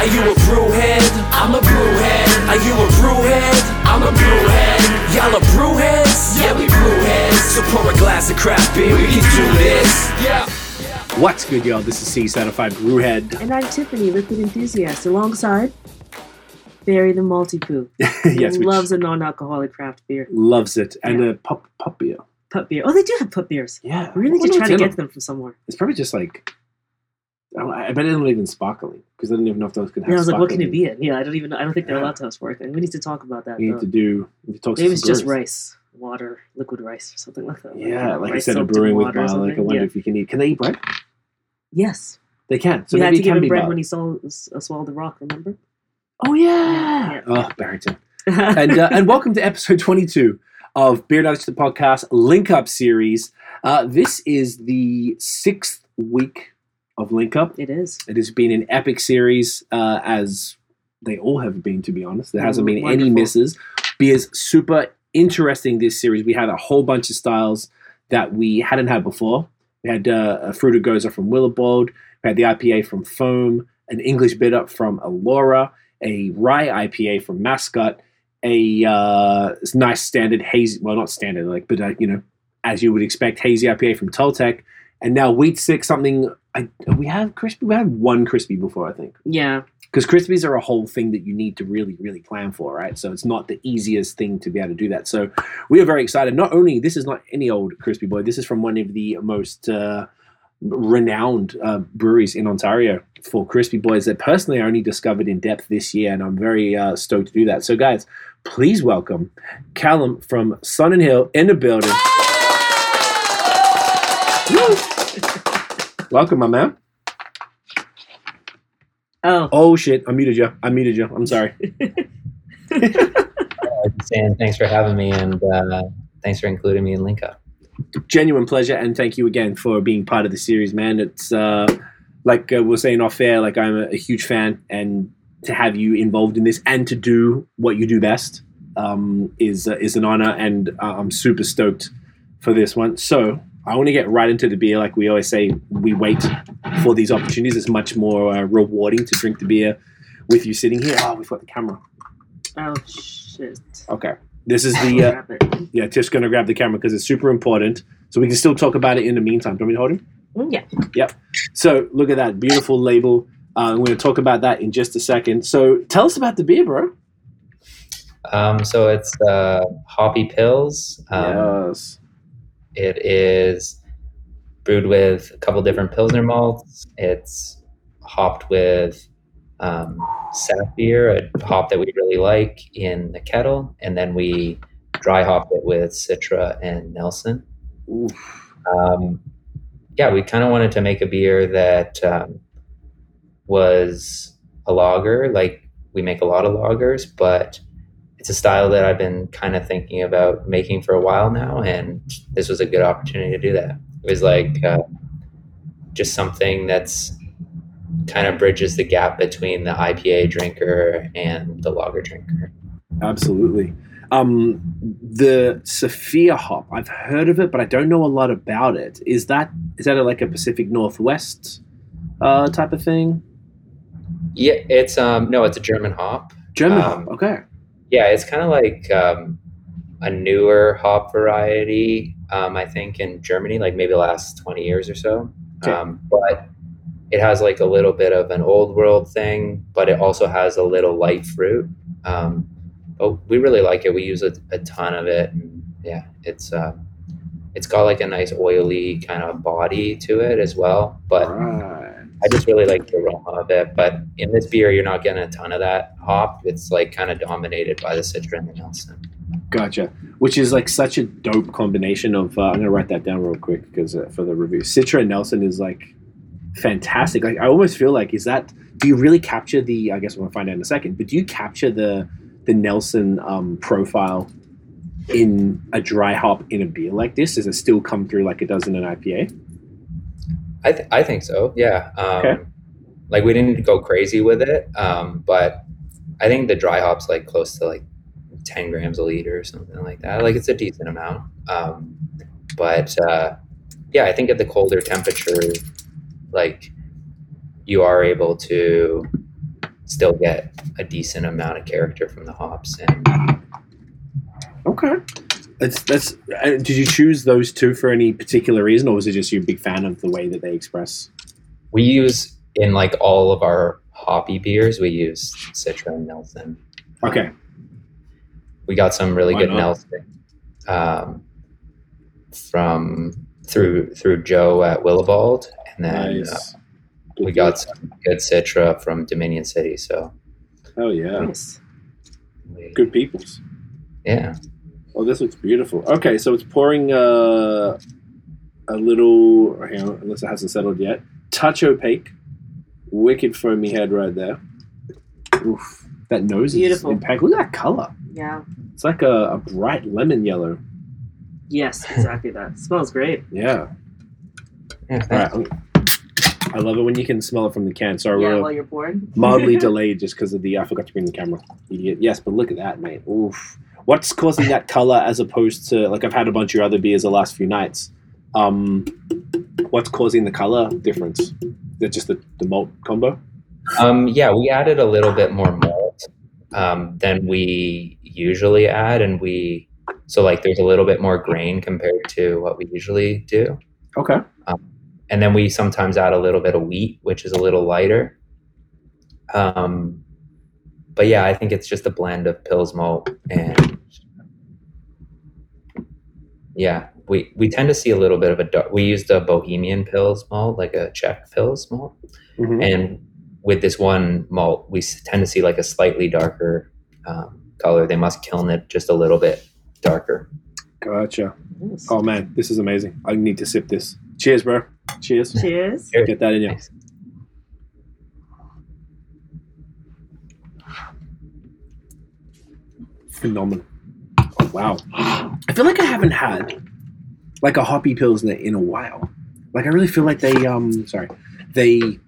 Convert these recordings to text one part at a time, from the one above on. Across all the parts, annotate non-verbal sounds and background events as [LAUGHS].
Are you a brewhead? I'm a brewhead. Are you a brewhead? I'm a brewhead. Y'all are brewheads? Yeah, we brewheads. So pour a glass of craft beer, we can do this. Yeah. What's good, y'all? This is C Certified Brewhead. And I'm Tiffany, liquid enthusiast, alongside Barry the Maltipoo. [LAUGHS] yes, He which loves a non-alcoholic craft beer, loves it. And Yeah. a pup, pup beer. pup beer. Oh, they do have pup beers. Yeah. We really I wonder need to try to get them. them from somewhere. It's probably just like, I don't- I bet they're not even sparkling because I don't even know if those can have Yeah, I was like, what can it be in? Yeah, I don't even. I don't think they're Yeah. allowed to have sparkling. We need to talk about that. We need though. to do, we need to Maybe it's just rice, water, liquid rice, or something like that. Yeah, like rice instead of soaked in brewing with garlic, I wonder yeah. if you can eat. Can they eat bread? Yes, They can. So had maybe to it give him bread when he saw, uh, swallowed the rock. Remember? Oh yeah. Yeah, Oh, Barrington. and uh, and welcome to episode 22 of Beer Knowledge the Podcast Link Up series. Uh, this is the sixth week of Link Up. it is. It has been an epic series, uh, as they all have been, to be honest. There hasn't been any Wonderful. misses. Beer's super interesting this series. We had a whole bunch of styles that we hadn't had before. We had uh, a Fruit Gose from Willibald. We had the IPA from Foam, an English bit up from Elora, a rye IPA from Mascot, a uh, nice standard hazy, well, not standard, like, but uh, you know, as you would expect, hazy IPA from Toltec, and now Wheat Six, something. I, we have crispy. We had one crispy before, I think, Yeah, because crispies are a whole thing that you need to really, really plan for, right? So it's not the easiest thing to be able to do that. So we are very excited. Not only this is not any old crispy boy. This is from one of the most uh, renowned uh, breweries in Ontario for crispy boys that personally I only discovered in depth this year, and I'm very uh, stoked to do that. So guys, please welcome Callum from Sonnen Hill in the building. Woo! welcome, my man. Oh, Oh shit! I muted you. I muted you. I'm sorry. [LAUGHS] saying thanks for having me and uh, thanks for including me in Linka. Genuine pleasure and thank you again for being part of the series man it's uh like uh, we we're saying off air like i'm a, a huge fan and to have you involved in this and to do what you do best um, is uh, is an honor and uh, i'm super stoked for this one so i want to get right into the beer like we always say we wait for these opportunities it's much more uh, rewarding to drink the beer with you sitting here oh we've got the camera oh shit. okay this is the uh, yeah tiff's gonna grab the camera because it's super important so we can still talk about it in the meantime do you want me to hold him Mm, Yeah. So look at that beautiful label. Uh, we're going to talk about that in just a second. So tell us about the beer, bro. Um, so it's uh, Hoppy Pills. Um, yes. It is brewed with a couple different Pilsner malts. It's hopped with um, Saphir, a hop that we really like in the kettle, and then we dry hopped it with Citra and Nelson. Um, yeah, we kind of wanted to make a beer that um, was a lager. Like we make a lot of lagers, but it's a style that I've been kind of thinking about making for a while now, and this was a good opportunity to do that. It was like uh, just something that's kind of bridges the gap between the IPA drinker and the lager drinker. Absolutely. Um, the Saphir hop, I've heard of it, but I don't know a lot about it. Is that is that like a Pacific Northwest uh, type of thing? Yeah, it's um no, it's a German hop. German Um, hop. Okay. Yeah, it's kind of like um, a newer hop variety, um, I think, in Germany, like maybe the last 20 years or so. Okay. Um, but it has like a little bit of an old world thing, but it also has a little light fruit. Um, but we really like it. We use a, a ton of it. And yeah, it's uh, it's got like a nice oily kind of body to it as well. But right. I just really like the aroma of it. But in this beer, you're not getting a ton of that hop. It's like kind of dominated by the Citra and Nelson. Gotcha. Which is like such a dope combination of. Uh, I'm gonna write that down real quick because uh, for the review, Citra and Nelson is like fantastic. Like I almost feel like is that do you really capture the? I guess we'll find out in a second. But do you capture the the Nelson um, profile in a dry hop in a beer like this? Does it still come through like it does in an IPA? I, th- I think so. Yeah. Um, Okay. Like we didn't go crazy with it, um, but I think the dry hop's like close to like 10 grams a liter or something like that. Like it's a decent amount. Um, but uh, yeah, I think at the colder temperature, like you are able to still get a decent amount of character from the hops. And Okay. That's that's. Uh, did you choose those two for any particular reason, or was it just you're a big fan of the way that they express? we use in like all of our hoppy beers, we use Citra and Nelson. Okay. we got some really Why good not? Nelson um, from through through Joe at Willibald, and then uh, we got some good Citra from Dominion City. So Oh yeah. Nice. Good peoples. yeah, Oh, this looks beautiful. Okay, so it's pouring uh, a little. Hang on, unless it hasn't settled yet. Touch opaque, wicked foamy head right there. Oof, that nose Beautiful. is impeccable. Look at that color. Yeah. It's like a, a bright lemon yellow. Yes, exactly that. smells great. Yeah. yeah. All right. I love it when you can smell it from the can. Sorry, yeah, we're while you're bored. mildly [LAUGHS] delayed just because of the. I forgot to bring the camera. Idiot. Yes, but look at that, mate. Oof. What's causing that color as opposed to like I've had a bunch of your other beers the last few nights? Um, what's causing the color difference? Just the, the malt combo? Um, yeah, we added a little bit more malt um, than we usually add, and we so like there's a little bit more grain compared to what we usually do. Okay. and then we sometimes add a little bit of wheat, which is a little lighter. Um, but yeah, I think it's just a blend of Pils malt and yeah, we we tend to see a little bit of a dark. We used a Bohemian Pils malt, like a Czech Pils malt, Mhm. and with this one malt, we tend to see like a slightly darker um, color. They must kiln it just a little bit darker. Gotcha. Nice. Oh man, this is amazing. I need to sip this. Cheers, bro. Cheers. Cheers. Get that in you. Nice. Phenomenal. Oh wow. I feel like I haven't had like a hoppy pilsner in a while. Like I really feel like they um sorry they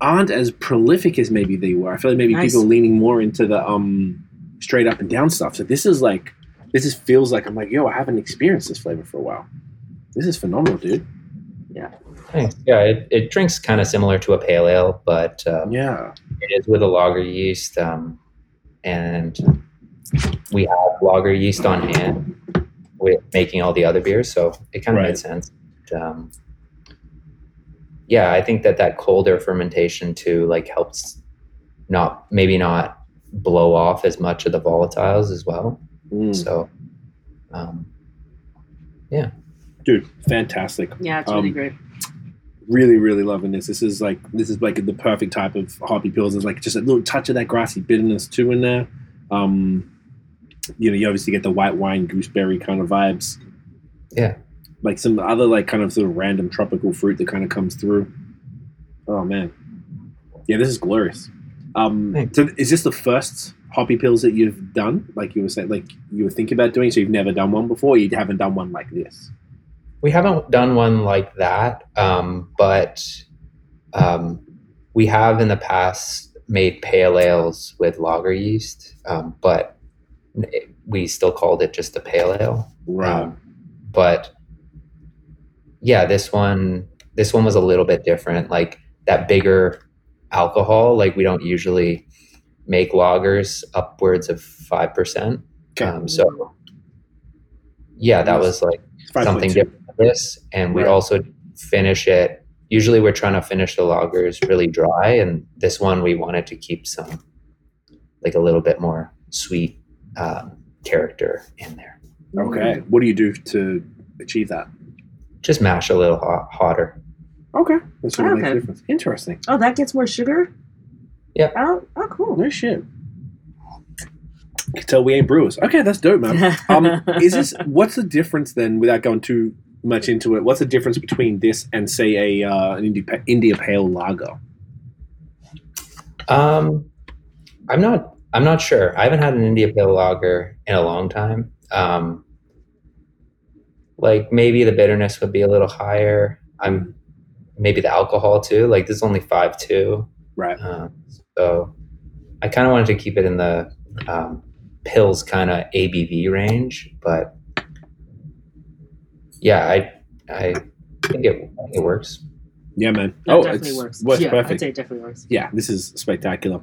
aren't as prolific as maybe they were. I feel like maybe Nice. people are leaning more into the um straight up and down stuff. So this is like this just feels like I'm like yo I haven't experienced this flavor for a while. This is phenomenal, dude. Yeah. Thanks. Yeah, it, it drinks kind of similar to a pale ale, but um, Yeah. it is with a lager yeast, um, and we have lager yeast on hand with making all the other beers, so it kind of Right. made sense. Um, yeah, I think that that colder fermentation too, like, helps not maybe not blow off as much of the volatiles as well. Mm. So, um, yeah, Dude, fantastic. Yeah, it's really Um, great. really really loving this this is like this is like the perfect type of hoppy pills there's like just a little touch of that grassy bitterness too in there um you know you obviously get the white wine gooseberry kind of vibes. Yeah. like some other like kind of sort of random tropical fruit that kind of comes through. Oh man. Yeah this is glorious. Um Thanks. so is this the first hoppy pills that you've done? Like you were saying like you were thinking about doing so you've never done one before you haven't done one like this? We haven't done one like that, um, but um, we have in the past made pale ales with lager yeast, um, but we still called it just a pale ale. Um, but yeah, this one this one was a little bit different. Like that bigger alcohol, like we don't usually make lagers upwards of five percent. okay Um, so yeah, that was like something 5.2. different than this and we Right. also finish it usually we're trying to finish the lagers really dry and this one we wanted to keep some like a little bit more sweet um, character in there okay what do you do to achieve that just mash a little hot, hotter Okay. That's what makes Okay. a difference. Interesting. Oh, that gets more sugar? Yeah. Oh, oh cool. No shit. You can tell we ain't brewers. Okay, that's dope, man. Um, is this [LAUGHS] what's the difference then, without going too much into it? What's the difference between this and say a uh, an India, India Pale Lager? um i'm not i'm not sure i haven't had an india pale lager in a long time um like maybe the bitterness would be a little higher i'm maybe the alcohol too like this is only five two Right. Um, so I kind of wanted to keep it in the um, pills kind of ABV range, but yeah, I I think it I think it works. Yeah, man. That oh, definitely it's works. works yeah, I'd say it definitely works. Yeah, this is spectacular.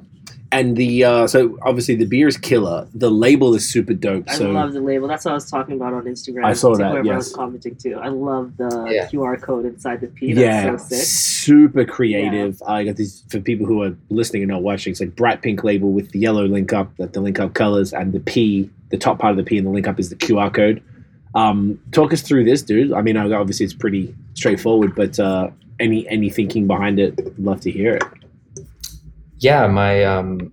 And the uh, so obviously the beer is killer. The label is super dope. I so love the label. That's what I was talking about on Instagram. I saw to that, Whoever I was commenting to. I love the Yeah. QR code inside the P. yeah, so sick. super creative. I got these for people who are listening and not watching. It's like bright pink label with the yellow link up, that the link up colors, and the P. The top part of the P and the link up is the QR code. Um, talk us through this, dude. I mean, obviously it's pretty straightforward, but uh, any any thinking behind it, love to hear it. Yeah my um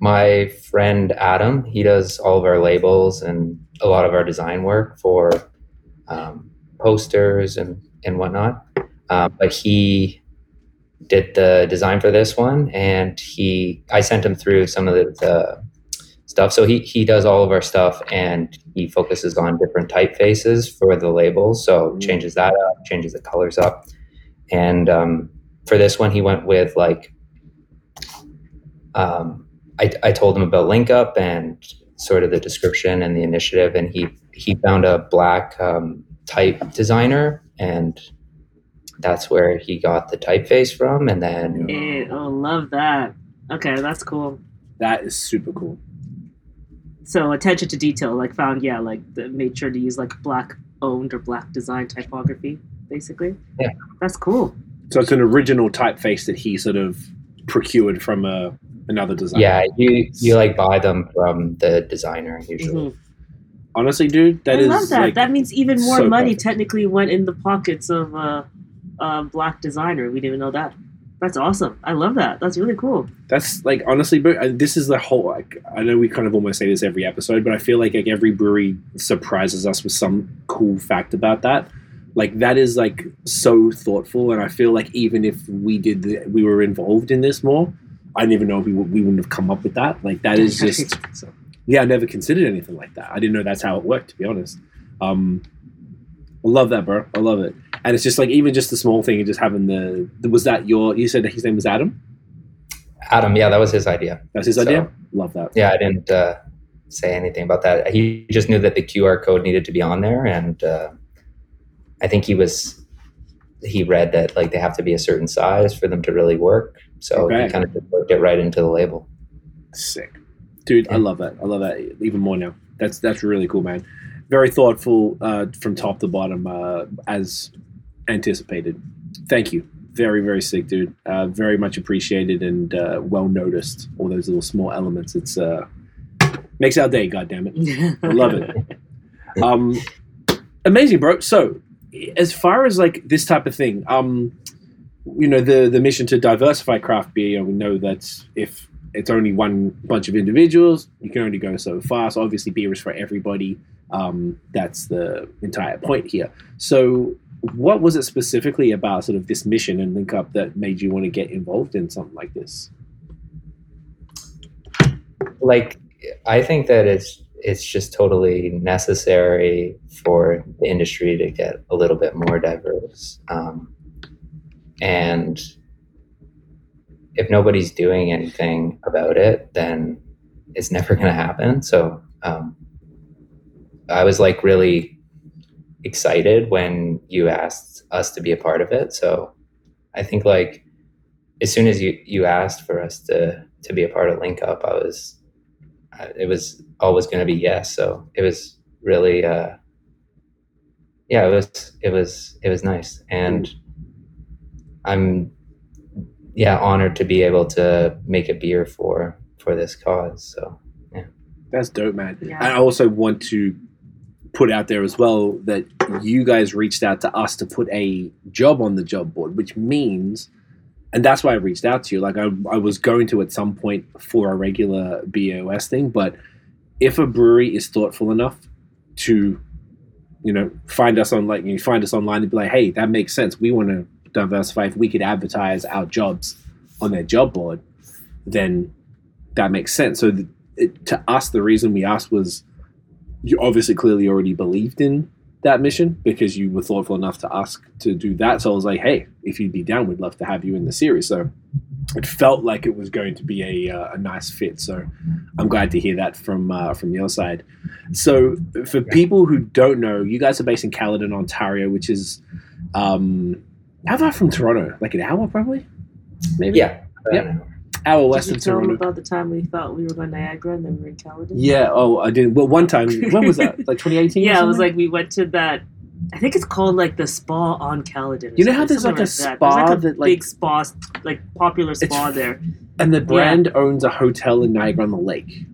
my friend adam he does all of our labels and a lot of our design work for um, posters and and whatnot. Um, but he did the design for this one and he i sent him through some of the, the stuff. So he he does all of our stuff and he focuses on different typefaces for the labels. So Mm. changes that up changes the colors up. And um, for this one he went with like um, I, I told him about link up and sort of the description and the initiative and he he found a black um, type designer and that's where he got the typeface from and then Eh, oh, love that. Okay, that's cool. That is super cool. So attention to detail, like found, yeah, like the, made sure to use like black owned or black design typography, basically. Yeah. that's cool. So it's an original typeface that he sort of procured from a, another designer. yeah you you like buy them from the designer usually Mhm. Honestly, dude, that I is love that. like, that means even more so money perfect. technically went in the pockets of a, a black designer. We didn't even know that. That's awesome. I love that. That's really cool. That's like honestly, but this is the whole. Like, I know we kind of almost say this every episode, but I feel like like every brewery surprises us with some cool fact about that. Like that is like so thoughtful, and I feel like even if we did, the, we were involved in this more, I didn't even know we would, we wouldn't have come up with that. Like that is just [LAUGHS] So- yeah, I never considered anything like that. I didn't know that's how it worked, to be honest. Um, I love that, bro. I love it. And it's just like even just the small thing of just having the was that your you said his name was Adam? adam yeah that was his idea That's his So- idea. Love that. yeah i didn't uh, say anything about that he just knew that the qr code needed to be on there and uh, i think he was he read that like they have to be a certain size for them to really work so Okay. he kind of just worked it right into the label Sick, dude. I love that. I love that even more now. That's that's really cool, man. Very thoughtful uh, from top to bottom, uh, as anticipated. Thank you. Very very sick, dude. Uh, very much appreciated and uh, well noticed. All those little small elements. It's uh, makes our day. God damn it. I [LAUGHS] love it. Um, amazing, bro. So, as far as like this type of thing, um, you know, the the mission to diversify craft beer, we know that if it's only one bunch of individuals, you can only go so far. So obviously, beer is for everybody. Um, that's the entire point here. So, what was it specifically about sort of this mission and link up that made you want to get involved in something like this? like i think that it's it's just totally necessary for the industry to get a little bit more diverse um, and if nobody's doing anything about it then it's never [LAUGHS] going to happen. So um, i was like really excited when you asked us to be a part of it. So i think like as soon as you you asked for us to to be a part of link up i was it was always going to be yes so it was really uh yeah it was it was it was nice and i'm yeah honored to be able to make a beer for for this cause so yeah. That's dope, man. Yeah. I also want to put out there as well that you guys reached out to us to put a job on the job board, which means, and that's why I reached out to you. Like I, I was going to at some point for a regular BOS thing, but if a brewery is thoughtful enough to, you know, find us on like you find us online and be like, hey, that makes sense. We want to diversify. If we could advertise our jobs on their job board, then that makes sense. So. it, to us, the reason we asked was you obviously clearly already believed in that mission because you were thoughtful enough to ask to do that. So I was like, hey, if you'd be down, we'd love to have you in the series. So it felt like it was going to be a, uh, a nice fit. So I'm glad to hear that from uh, from your side. So for people who don't know, you guys are based in Caledon, Ontario, which is um, how far from Toronto? Like an hour, probably. Maybe. yeah Yeah. Hour Did west you of tell them Toronto. about the time we thought we were going to Niagara and then we were in Caledon? Yeah. Oh, I didn't. Well, one time. When was that? Like 2018. [LAUGHS] or Yeah, it was like we went to that. I think it's called like the spa on Caledon. You know how there's, like, a. There's, spa like a that, like- big spa, like popular spa there. and the brand owns a hotel in Niagara on the Lake,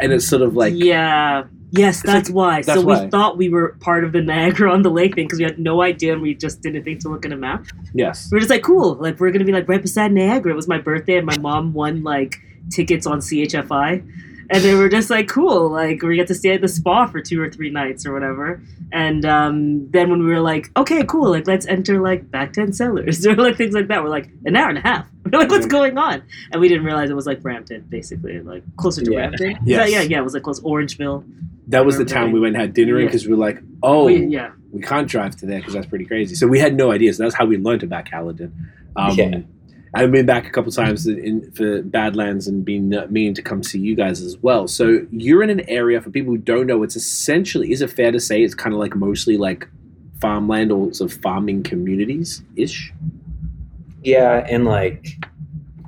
and it's sort of like yeah. Yes, that's why. that's so why. we thought we were part of the Niagara on the Lake thing because we had no idea and we just didn't think to look at a map. yes. We are just like, cool, like we're gonna be like right beside Niagara. It was my birthday and my mom won like tickets on CHFI. And they were just like, cool, like we get to stay at the spa for two or three nights or whatever. And um, then when we were like, okay, cool, like let's enter like back ten cellars [LAUGHS] or like things like that, we're like an hour and a half. We're [LAUGHS] like, what's going on? And we didn't realize it was like Brampton, basically, like closer to Yeah. Brampton. [LAUGHS] Yes. Yeah, yeah, yeah. It was like close Orangeville. That was the town we went and had dinner in Yeah. because we were like, oh, We- yeah. we can't drive to there because that's pretty crazy. So we had no idea. So that's how we learned about Caledon. Um, Yeah. I've been back a couple times in, for Badlands and been uh, meaning to come see you guys as well. So you're in an area for people who don't know. It's essentially, is it fair to say, it's kind of like mostly like farmland or sort of farming communities ish? Yeah, and like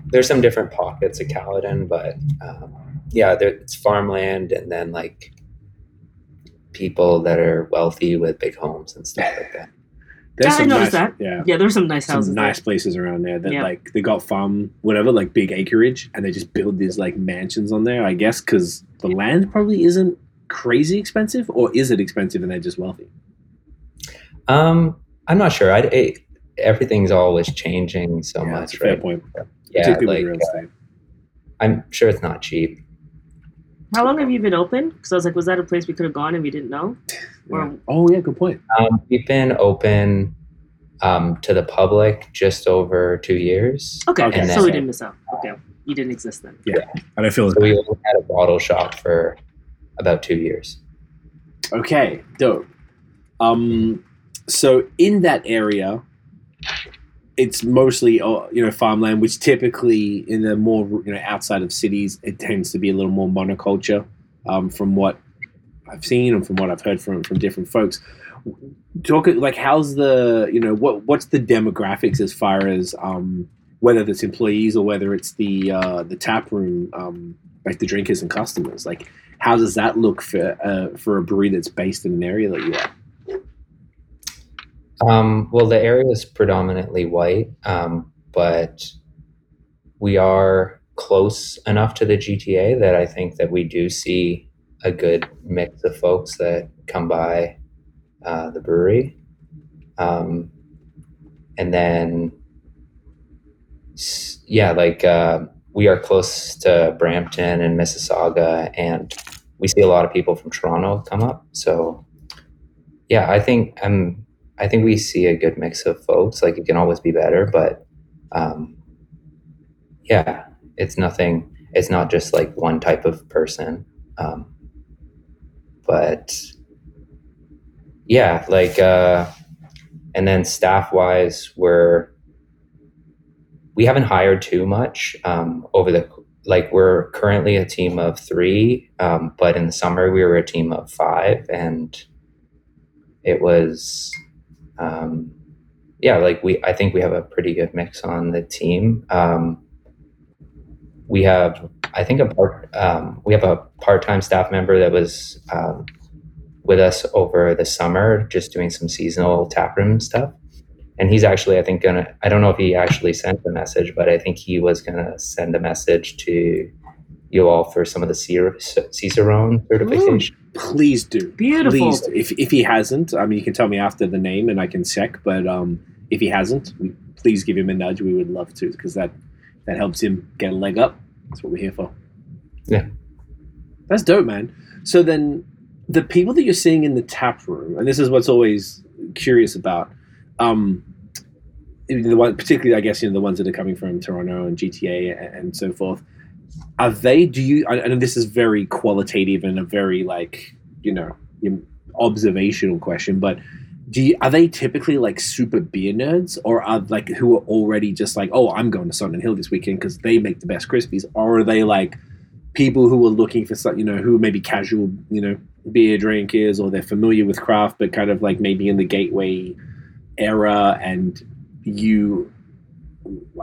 there's some different pockets of Caledon, but um, yeah, there, it's farmland, and then like people that are wealthy with big homes and stuff like that. There's Yeah, I noticed nice, that. Yeah. Yeah, there's some nice Some houses. nice places around there that Yeah. like they got farm whatever like big acreage and they just build these like mansions on there. I guess because the land probably isn't crazy expensive, or is it expensive and they're just wealthy? Um, I'm not sure. I it, everything's always changing so yeah, that's much, a fair right? point. Yeah, Particularly like with real estate. I'm sure it's not cheap. How long have you been open? Because I was like, was that a place we could have gone and we didn't know? Or Yeah. Oh yeah, good point. Um, we've been open um, to the public just over two years. okay, Okay. so And we didn't miss out. Okay, you didn't exist then. Yeah. And I feel So we only had a bottle shop for about two years. Okay, dope. Um, so in that area, it's mostly uh, you know farmland, which typically in the more you know outside of cities, it tends to be a little more monoculture. Um, from what I've seen and from what I've heard from from different folks, talk like how's the you know what what's the demographics as far as um, whether it's employees or whether it's the uh, the tap room um, like the drinkers and customers like how does that look for uh, for a brewery that's based in an area that you are? Um, well, the area is predominantly white, um, but we are close enough to the GTA that I think that we do see a good mix of folks that come by uh, the brewery. Um, and then, yeah, like uh, we are close to Brampton and Mississauga, and we see a lot of people from Toronto come up. So, yeah, I think I'm. I think we see a good mix of folks. Like it can always be better, but um, yeah, it's nothing. It's not just like one type of person. Um, but yeah, like uh, and then staff wise, we're we haven't hired too much um, over the like we're currently a team of three, um, but in the summer we were a team of five, and it was um, yeah, like we, I think we have a pretty good mix on the team. Um, we have, I think, a part, um, we have a part-time staff member that was um, with us over the summer, just doing some seasonal taproom stuff. And he's actually, I think, gonna. I don't know if he actually sent the message, but I think he was gonna send a message to you all for some of the Cicerone certification. Please do. Beautiful. Please, do. if if he hasn't, I mean, you can tell me after the name and I can check. But um, if he hasn't, please give him a nudge. We would love to because that that helps him get a leg up. That's what we're here for. Yeah. that's dope, man. So then, the people that you're seeing in the tap room, and this is what's always curious about. Um, the one, particularly, I guess, you know, the ones that are coming from Toronto and GTA and, and so forth. Are they? Do you? I this is very qualitative and a very like you know observational question, but do you, are they typically like super beer nerds, or are like who are already just like, oh, I'm going to Sonnen Hill this weekend because they make the best crispies, or are they like people who are looking for some, you know, who maybe casual, you know, beer drinkers, or they're familiar with craft, but kind of like maybe in the gateway era, and you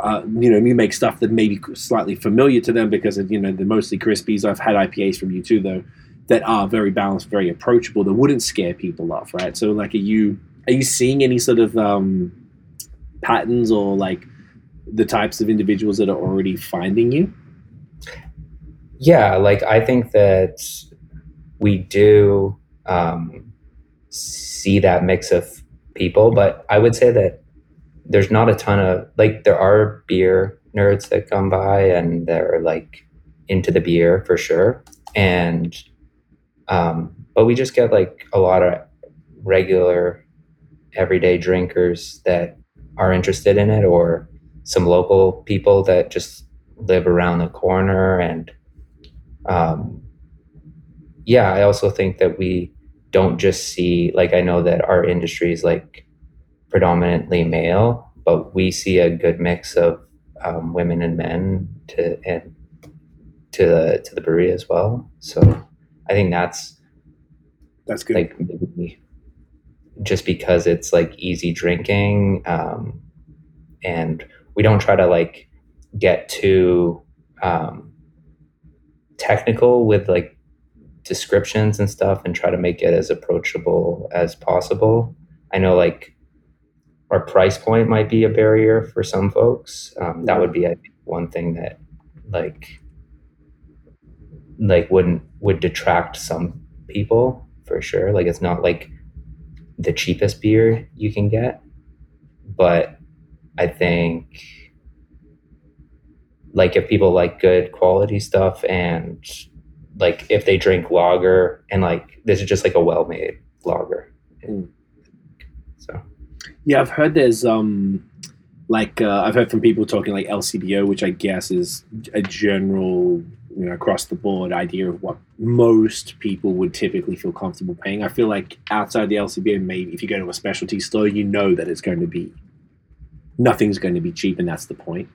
uh, you know, you make stuff that may be slightly familiar to them because of, you know they're mostly crispies. I've had IPAs from you too, though, that are very balanced, very approachable, that wouldn't scare people off, right? So, like, are you are you seeing any sort of um, patterns or like the types of individuals that are already finding you? Yeah, like I think that we do um, see that mix of people, but I would say that there's not a ton of like there are beer nerds that come by and they're like into the beer for sure. And um but we just get like a lot of regular everyday drinkers that are interested in it or some local people that just live around the corner. And um yeah i also think that we don't just see like i know that our industry is like predominantly male, but we see a good mix of um, women and men to and to the to the brewery as well. So I think that's That's good. like maybe just because it's like easy drinking, um, and we don't try to like get too um, technical with like descriptions and stuff, and try to make it as approachable as possible. I know like our price point might be a barrier for some folks. Um, that would be I think, one thing that like like wouldn't would detract some people for sure. Like it's not like the cheapest beer you can get, but I think like if people like good quality stuff and like if they drink lager and like this is just like a well made lager. Mm. Yeah, I've heard there's um like uh, I've heard from people talking like LCBO, which I guess is a general you know across the board idea of what most people would typically feel comfortable paying. I feel like outside the LCBO, maybe if you go to a specialty store, you know that it's going to be nothing's going to be cheap, and that's the point.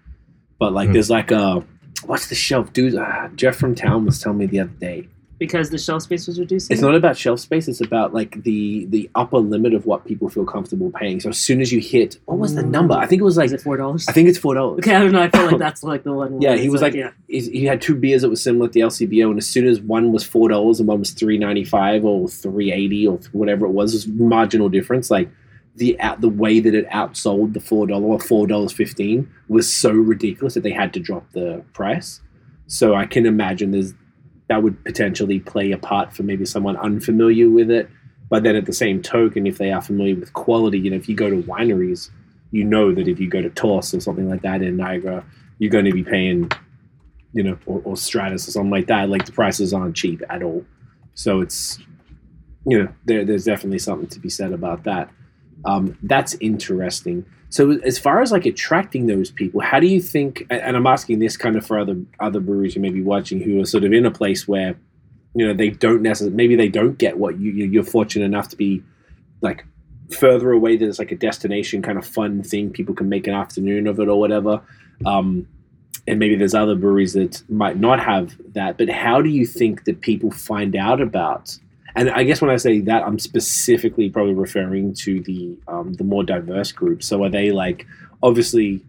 But like, Hmm. there's like a what's the shelf, dude? Ah, Jeff from town was telling me the other day. Because the shelf space was reducing. It's not about shelf space. It's about like the the upper limit of what people feel comfortable paying. So as soon as you hit, what was the mm. number? I think it was like it four dollars? I think it's four dollars. Okay, I don't know. I feel like [LAUGHS] that's like the one. Yeah, he was like, yeah. he had two beers that were similar to the LCBO, and as soon as one was four dollars and one was three ninety five or three eighty or whatever it was, it was marginal difference. Like the out the way that it outsold the four dollar or four dollars fifteen was so ridiculous that they had to drop the price. So I can imagine there's that would potentially play a part for maybe someone unfamiliar with it. But then at the same token, if they are familiar with quality, you know, if you go to wineries, you know that if you go to Tawse or something like that in Niagara, you're going to be paying, you know, or, or Stratus or something like that. Like the prices aren't cheap at all. So it's, you know, there, there's definitely something to be said about that. Um, that's interesting. So as far as like attracting those people, how do you think? And I'm asking this kind of for other other breweries who may be watching who are sort of in a place where, you know, they don't necessarily maybe they don't get what you you- you're fortunate enough to be, like further away. There's like a destination kind of fun thing people can make an afternoon of it or whatever. Um, and maybe there's other breweries that might not have that. But how do you think that people find out about? And I guess when I say that, I'm specifically probably referring to the um, the more diverse groups. So are they like obviously?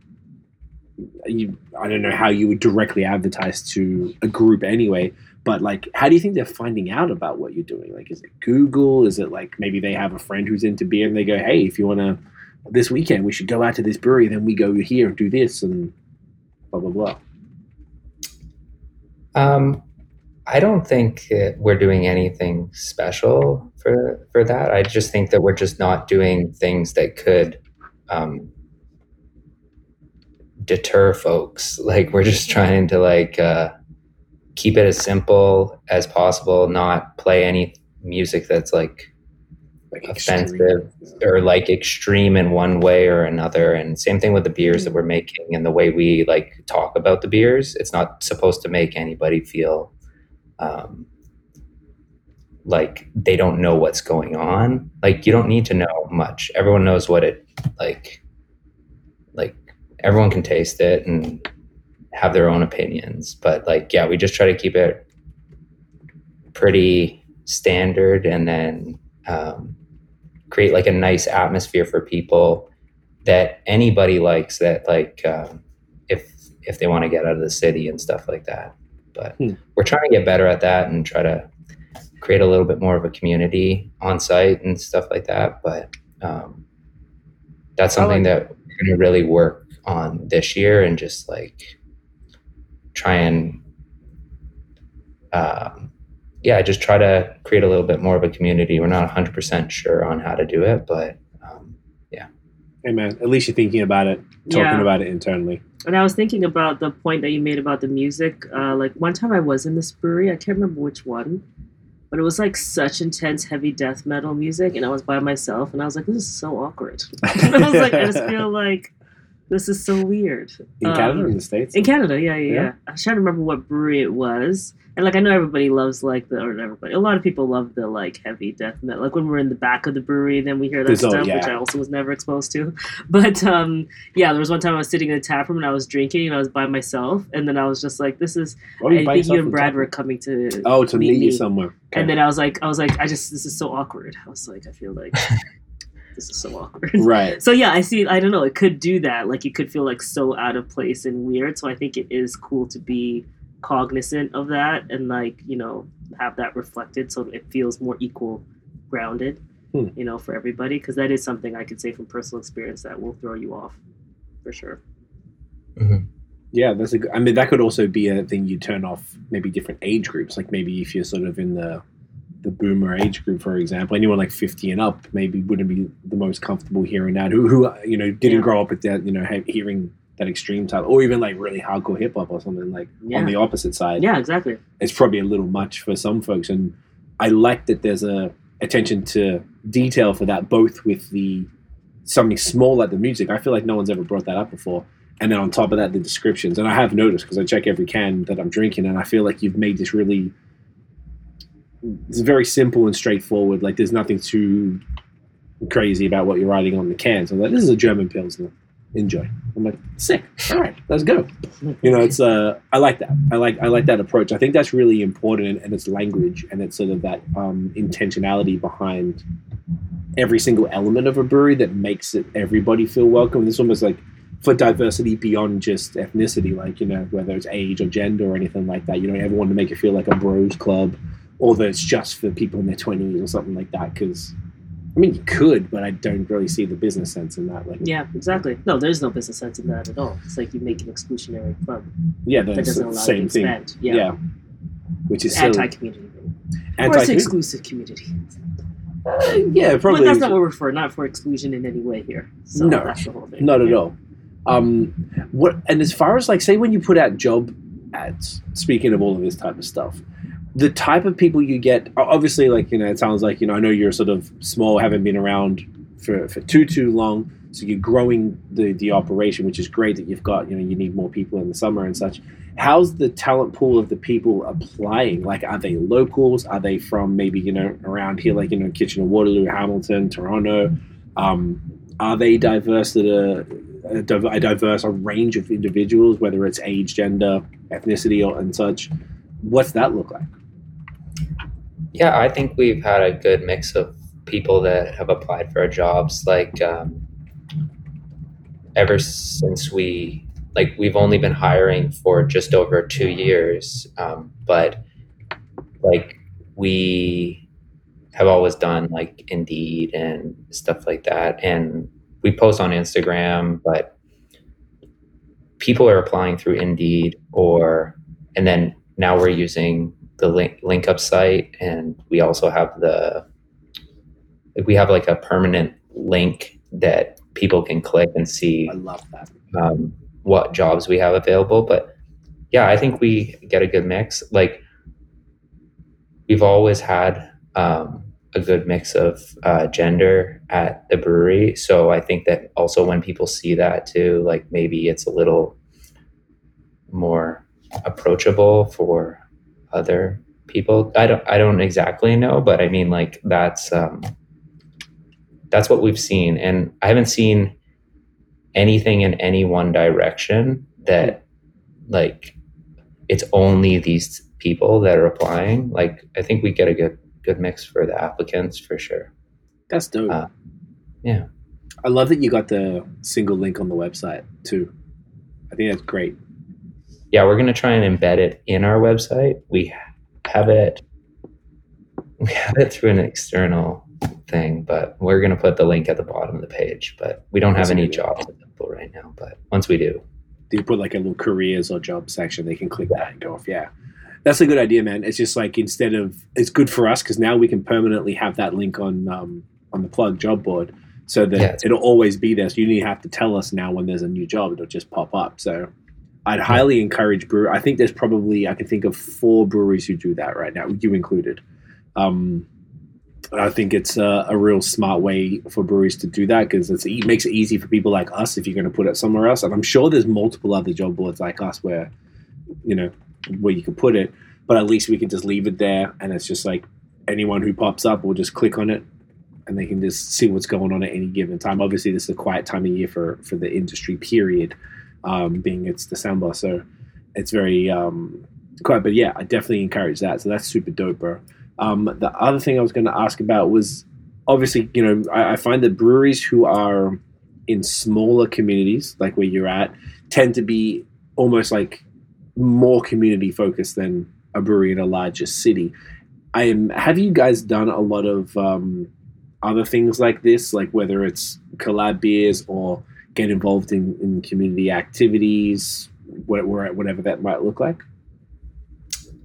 You, I don't know how you would directly advertise to a group anyway, but like, how do you think they're finding out about what you're doing? Like, is it Google? Is it like maybe they have a friend who's into beer and they go, "Hey, if you want to, this weekend we should go out to this brewery, then we go here and do this and blah blah blah." Um, I don't think that we're doing anything special for for that. I just think that we're just not doing things that could um, deter folks. [LAUGHS] Like we're just trying to like uh, keep it as simple as possible, not play any music that's like Like offensive or like extreme in one way or another and same thing with the beers that we're making and the way we like talk about the beers it's not supposed to make anybody feel um, like they don't know what's going on. Like you don't need to know much. Everyone knows what it like like everyone can taste it and have their own opinions. But like yeah we just try to keep it pretty standard and then um, create like a nice atmosphere for people that anybody likes that like um, if if they want to get out of the city and stuff like that but Hmm. we're trying to get better at that and try to create a little bit more of a community on site and stuff like that but um, that's I like something that we're going to really work on this year and just like try and um, yeah just try to create a little bit more of a community we're not 100% sure on how to do it but Hey man, at least you're thinking about it, talking Yeah. about it internally. And I was thinking about the point that you made about the music. Uh, like one time I was in this brewery, I can't remember which one, but it was like such intense heavy death metal music, and I was by myself, and I was like, this is so awkward. [LAUGHS] I was like, I just feel [LAUGHS] like this is so weird. In Canada Um, or in the States? In Canada, yeah, yeah, Yeah. yeah. I was trying to remember what brewery it was. And like I know everybody loves like the or not everybody. A lot of people love the like heavy death metal. Like when we're in the back of the brewery, then we hear that There's all- stuff, which. I also was never exposed to. [LAUGHS] But um yeah, there was one time I was sitting in the tap room and I was drinking and I was by myself, and then I was just like, "This is." I think you and Brad were coming to. Oh, to meet, meet you me. somewhere. Okay. And then I was like, I was like, I just this is so awkward. I was like, I feel like [LAUGHS] this is so awkward. right. So yeah, I see. I don't know. It could do that. Like you could feel like so out of place and weird. So I think it is cool to be cognizant of that and like you know have that reflected so it feels more equal grounded. Hmm. You know, for everybody because that is something I could say from personal experience that will throw you off, for sure. Yeah, that's a good. I mean, that could also be a thing you turn off maybe different age groups. Like maybe if you're sort of in the the boomer age group, for example, anyone like 50 and up maybe wouldn't be the most comfortable hearing that. Who, who you know, didn't Yeah. grow up with that, you know, hearing that extreme type, or even like really hardcore hip hop or something like Yeah. on the opposite side. Yeah, exactly. it's probably a little much for some folks and i like that there's a attention to detail for that both with the something small like the music i feel like no one's ever brought that up before and then on top of that the descriptions and i have noticed because i check every can that i'm drinking and i feel like you've made this really it's very simple and straightforward. Like there's nothing too crazy about what you're writing on the can. So I'm like this is a german pilsner. Enjoy. I'm like sick. All right let's go. You know it's uh i like that. I like i like that approach. I think that's really important and it's language and it's sort of that um intentionality behind every single element of a brewery that makes it everybody feel welcome. It's almost like for diversity beyond just ethnicity like you know whether it's age or gender or anything like that you know, everyone to make it feel like a bros club or that it's just for people in their 20s or something like that because i mean you could but i don't really see the business sense in that like Yeah, exactly. No, there's no business sense in that at all. It's like you make an exclusionary club yeah that doesn't allow same you to thing expand. yeah. Yeah, which is anti-community. or it's Anti- exclusive community. Uh, yeah, probably. But that's not what we're for. Not for exclusion in any way here. So No, that's the whole thing. Not at Yeah. all. Um, what and as far as like, say, when you put out job ads, speaking of all of this type of stuff, the type of people you get, obviously, like you know, it sounds like you know, I know you're sort of small, haven't been around for for too too long, so you're growing the the operation, which is great that you've got. You know, you need more people in the summer and such. How's the talent pool of the people applying? Like, are they locals? Are they from maybe you know around here, like you know, Kitchener, Waterloo, Hamilton, Toronto? Um, are they diverse that a, a, a diverse a range of individuals, whether it's age, gender, ethnicity, or and such? What's that look like? Yeah, I think we've had a good mix of people that have applied for our jobs. Like, um, ever since we, like, we've only been hiring for just over two years, um, but like, we have always done like Indeed and stuff like that. And we post on Instagram, but people are applying through Indeed or, and then now we're using the link, link up site and we also have the we have like a permanent link that people can click and see I love that. um, what jobs we have available but yeah i think we get a good mix like we've always had um, a good mix of uh, gender at the brewery so i think that also when people see that too like maybe it's a little more approachable for other people i don't i don't exactly know but i mean like that's um that's what we've seen and i haven't seen anything in any one direction that like it's only these people that are applying like i think we get a good good mix for the applicants for sure That's dope. Uh, yeah. I love that you got the single link on the website too. I think that's great. Yeah, we're gonna try and embed it in our website. We have it. We have it through an external thing, but we're gonna put the link at the bottom of the page. But we don't have any jobs available right now. But once we do, Do you put like a little careers or job section? They can click that and go off. Yeah, that's a good idea, man. It's just like instead of it's good for us because now we can permanently have that link on um, on the plug job board, so that Yeah, it'll always be there. So you to have to tell us now when there's a new job. It'll just pop up. So I'd highly encourage brew. I think there's probably I can think of four breweries who do that right now, you included. Um, I think it's a, a real smart way for breweries to do that because it makes it easy for people like us if you're going to put it somewhere else. And I'm sure there's multiple other job boards like us where, you know, where you can put it. But at least we can just leave it there, and it's just like anyone who pops up will just click on it, and they can just see what's going on at any given time. Obviously, this is a quiet time of year for for the industry. Period, um, being it's December, so it's very um, quiet. But yeah, I definitely encourage that. So that's super dope, bro. Um, the other thing I was going to ask about was obviously, you know, I, I find that breweries who are in smaller communities, like where you're at, tend to be almost like more community focused than a brewery in a larger city. I am. Have you guys done a lot of um, other things like this, like whether it's collab beers or get involved in, in community activities, wha- wha- whatever that might look like?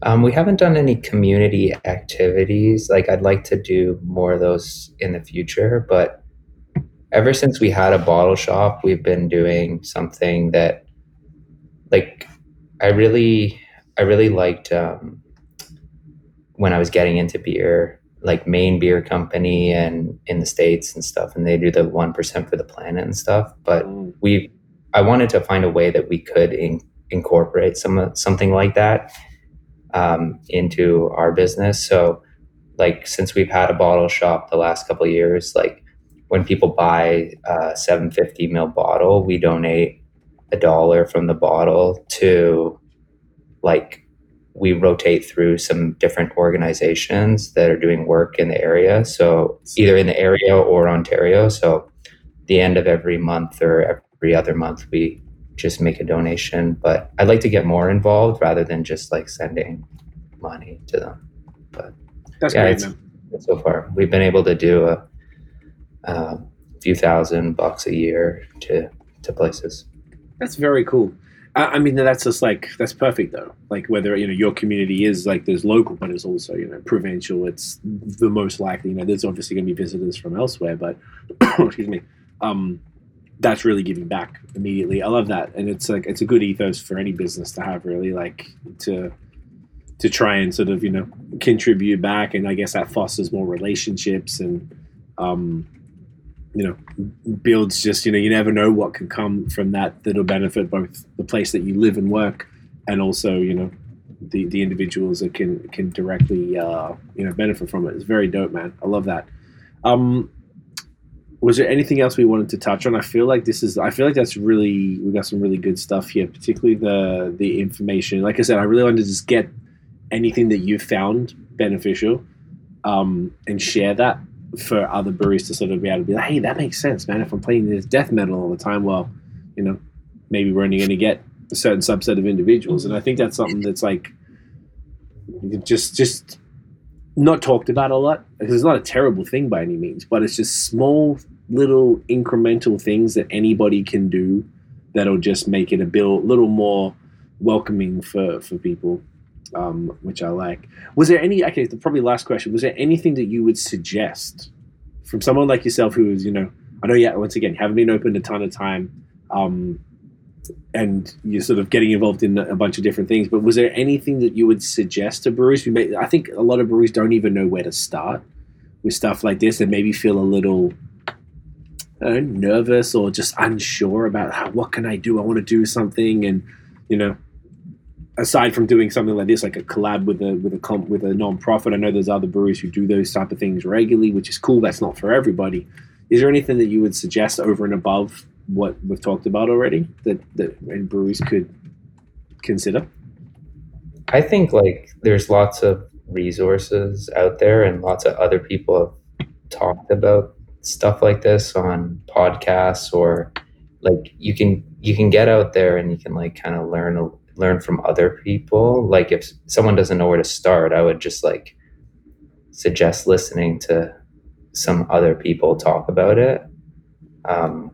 um, we haven't done any community activities. Like I'd like to do more of those in the future, but ever since we had a bottle shop, we've been doing something that, like, I really, I really liked um, when I was getting into beer, like Maine Beer Company and in the states and stuff, and they do the one percent for the planet and stuff. But Mm. we, I wanted to find a way that we could in, incorporate some something like that um, into our business. So, like, since we've had a bottle shop the last couple of years, like when people buy a 750 ml bottle, we donate a dollar from the bottle to like we rotate through some different organizations that are doing work in the area. So either in the area or Ontario. So the end of every month or every other month, we just make a donation. But I'd like to get more involved rather than just like sending money to them. But that's Yeah, great, So far, we've been able to do a, a few thousand bucks a year to to places. That's very cool. I, I mean, that's just like that's perfect though. Like whether you know your community is like there's local, but it's also you know provincial. It's the most likely. You know, there's obviously going to be visitors from elsewhere, but [COUGHS] excuse me. Um, that's really giving back immediately. I love that, and it's like it's a good ethos for any business to have. Really, like to to try and sort of you know contribute back, and I guess that fosters more relationships and um, you know builds just you know you never know what can come from that that'll benefit both the place that you live and work and also you know the the individuals that can can directly uh you know benefit from it. It's very dope man. I love that. Um was there anything else we wanted to touch on? I feel like this is i feel like that's really we got some really good stuff here particularly the the information. Like i said i really wanted to just get anything that you found beneficial um and share that for other breweries to sort of be able to be like, hey, that makes sense, man. If I'm playing this death metal all the time, well, you know, maybe we're only going to get a certain subset of individuals, and I think that's something that's like just just not talked about a lot. Because it's not a terrible thing by any means, but it's just small little incremental things that anybody can do that'll just make it a bit, little more welcoming for for people um, which I like. Was there any? Okay, the probably last question. Was there anything that you would suggest from someone like yourself who is, you know, I know, yeah, once again, haven't been open a ton of time, um, and you're sort of getting involved in a bunch of different things. But was there anything that you would suggest to breweries? may, I think a lot of breweries don't even know where to start with stuff like this, and maybe feel a little. Nervous or just unsure about how, what can I do? I want to do something, and you know, aside from doing something like this, like a collab with a with a comp, with a non-profit, I know there's other breweries who do those type of things regularly, which is cool. That's not for everybody. Is there anything that you would suggest over and above what we've talked about already that that breweries could consider? I think like there's lots of resources out there and lots of other people have talked about stuff like this on podcasts or like you can you can get out there and you can like kind of learn learn from other people. Like if someone doesn't know where to start i would just like suggest listening to some other people talk about it. Um,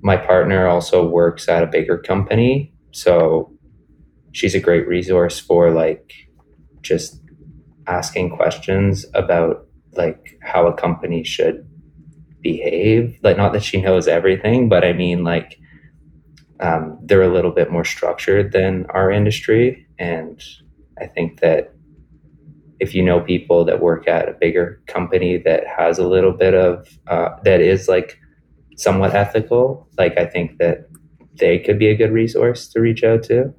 my partner also works at a bigger company so she's a great resource for like just asking questions about like how a company should behave. Like not that she knows everything but i mean like um, they're a little bit more structured than our industry and i think that if you know people that work at a bigger company that has a little bit of uh, that is like somewhat ethical like i think that they could be a good resource to reach out to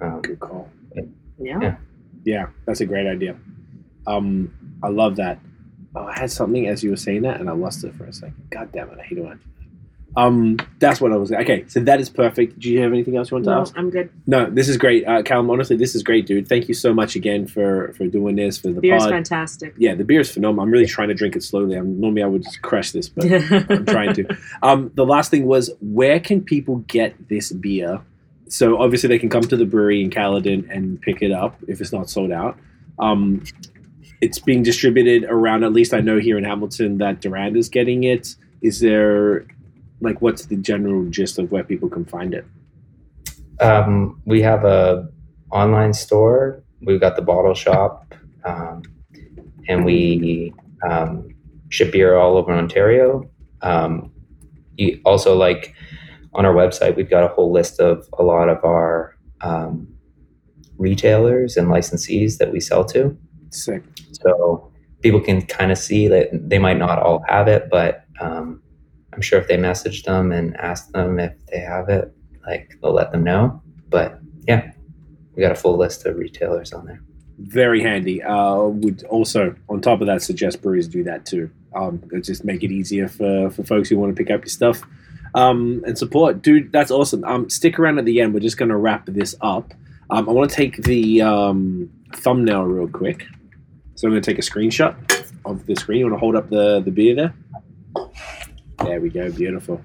um, Good call. Yeah. Yeah. Yeah, that's a great idea. Um, I love that. Oh, I had something as you were saying that, and I lost it for a second. God damn it! I hate it when I do that. Um, that's what I was. Okay, so that is perfect. Do you have anything else you want to No, ask? I'm good. No, this is great, uh, Callum. Honestly, this is great, dude. Thank you so much again for for doing this for the Beer's pod. fantastic. Yeah, the beer is phenomenal. I'm really trying to drink it slowly. I'm, normally I would just crush this, but [LAUGHS] I'm trying to. Um, the last thing was, where can people get this beer? So obviously they can come to the brewery in Caledon and pick it up if it's not sold out. Um, it's being distributed around. At least I know here in Hamilton that Durand is getting it. Is there like what's the general gist of where people can find it? Um, we have a online store. We've got the bottle shop, um, and we um, ship beer all over Ontario. Um, you also like on our website, we've got a whole list of a lot of our um, retailers and licensees that we sell to. Sick. So people can kind of see that they might not all have it, but um, I'm sure if they message them and ask them if they have it, like they'll let them know. But yeah, we got a full list of retailers on there. very handy. Uh, would also, on top of that, suggest breweries do that too. Um, just make it easier for, for folks who want to pick up your stuff um, and support. Dude, that's awesome. Um, stick around at the end. We're just going to wrap this up. Um, I want to take the um, thumbnail real quick. So I'm going to take a screenshot of the screen. You want to hold up the, the beer there? There we go. Beautiful.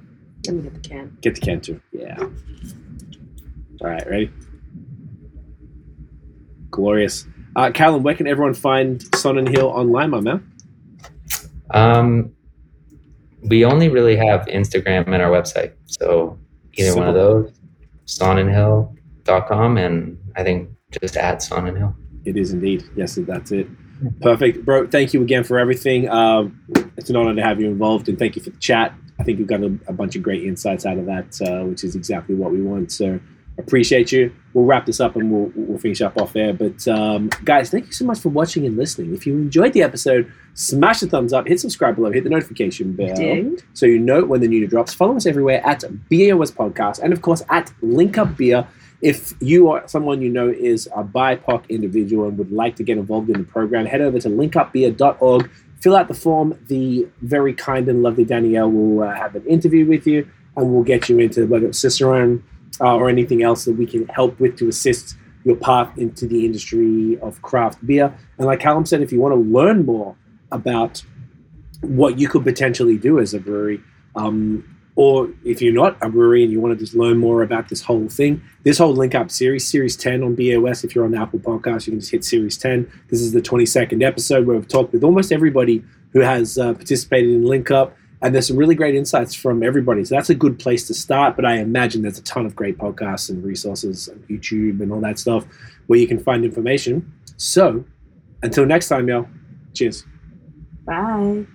Let me get the can. Get the can too. Yeah. All right, ready? Glorious. Uh, Callum, where can everyone find Sonnen Hill online, my man? Um, we only really have Instagram and our website. So either one of Simple. those, sonnenhill.com, and I think just add Sonnen Hill. It is indeed. Yes, that's it. Perfect. Bro, thank you again for everything. Um, it's an honor to have you involved, and thank you for the chat. I think you've got a, a bunch of great insights out of that, uh, which is exactly what we want. So appreciate you. We'll wrap this up and we'll, we'll finish up off there. But um, guys, thank you so much for watching and listening. If you enjoyed the episode, smash the thumbs up, hit subscribe below, hit the notification bell Ding. so you know when the new drops. Follow us everywhere at BAOS Podcast and, of course, at Link Up Beer. If you or someone you know is a BIPOC individual and would like to get involved in the program, head over to linkupbeer.org, fill out the form. The very kind and lovely Danielle will uh, have an interview with you and we'll get you into whether it's Cicerone uh, or anything else that we can help with to assist your path into the industry of craft beer. And like Callum said, if you want to learn more about what you could potentially do as a brewery, um, or if you're not a brewery and you want to just learn more about this whole thing, this whole link up series, series 10 on BOS, if you're on the Apple podcast, you can just hit series 10. This is the 22nd episode where we've talked with almost everybody who has uh, participated in link up. And there's some really great insights from everybody. So that's a good place to start. But I imagine there's a ton of great podcasts and resources and YouTube and all that stuff where you can find information. So until next time, y'all, cheers. Bye.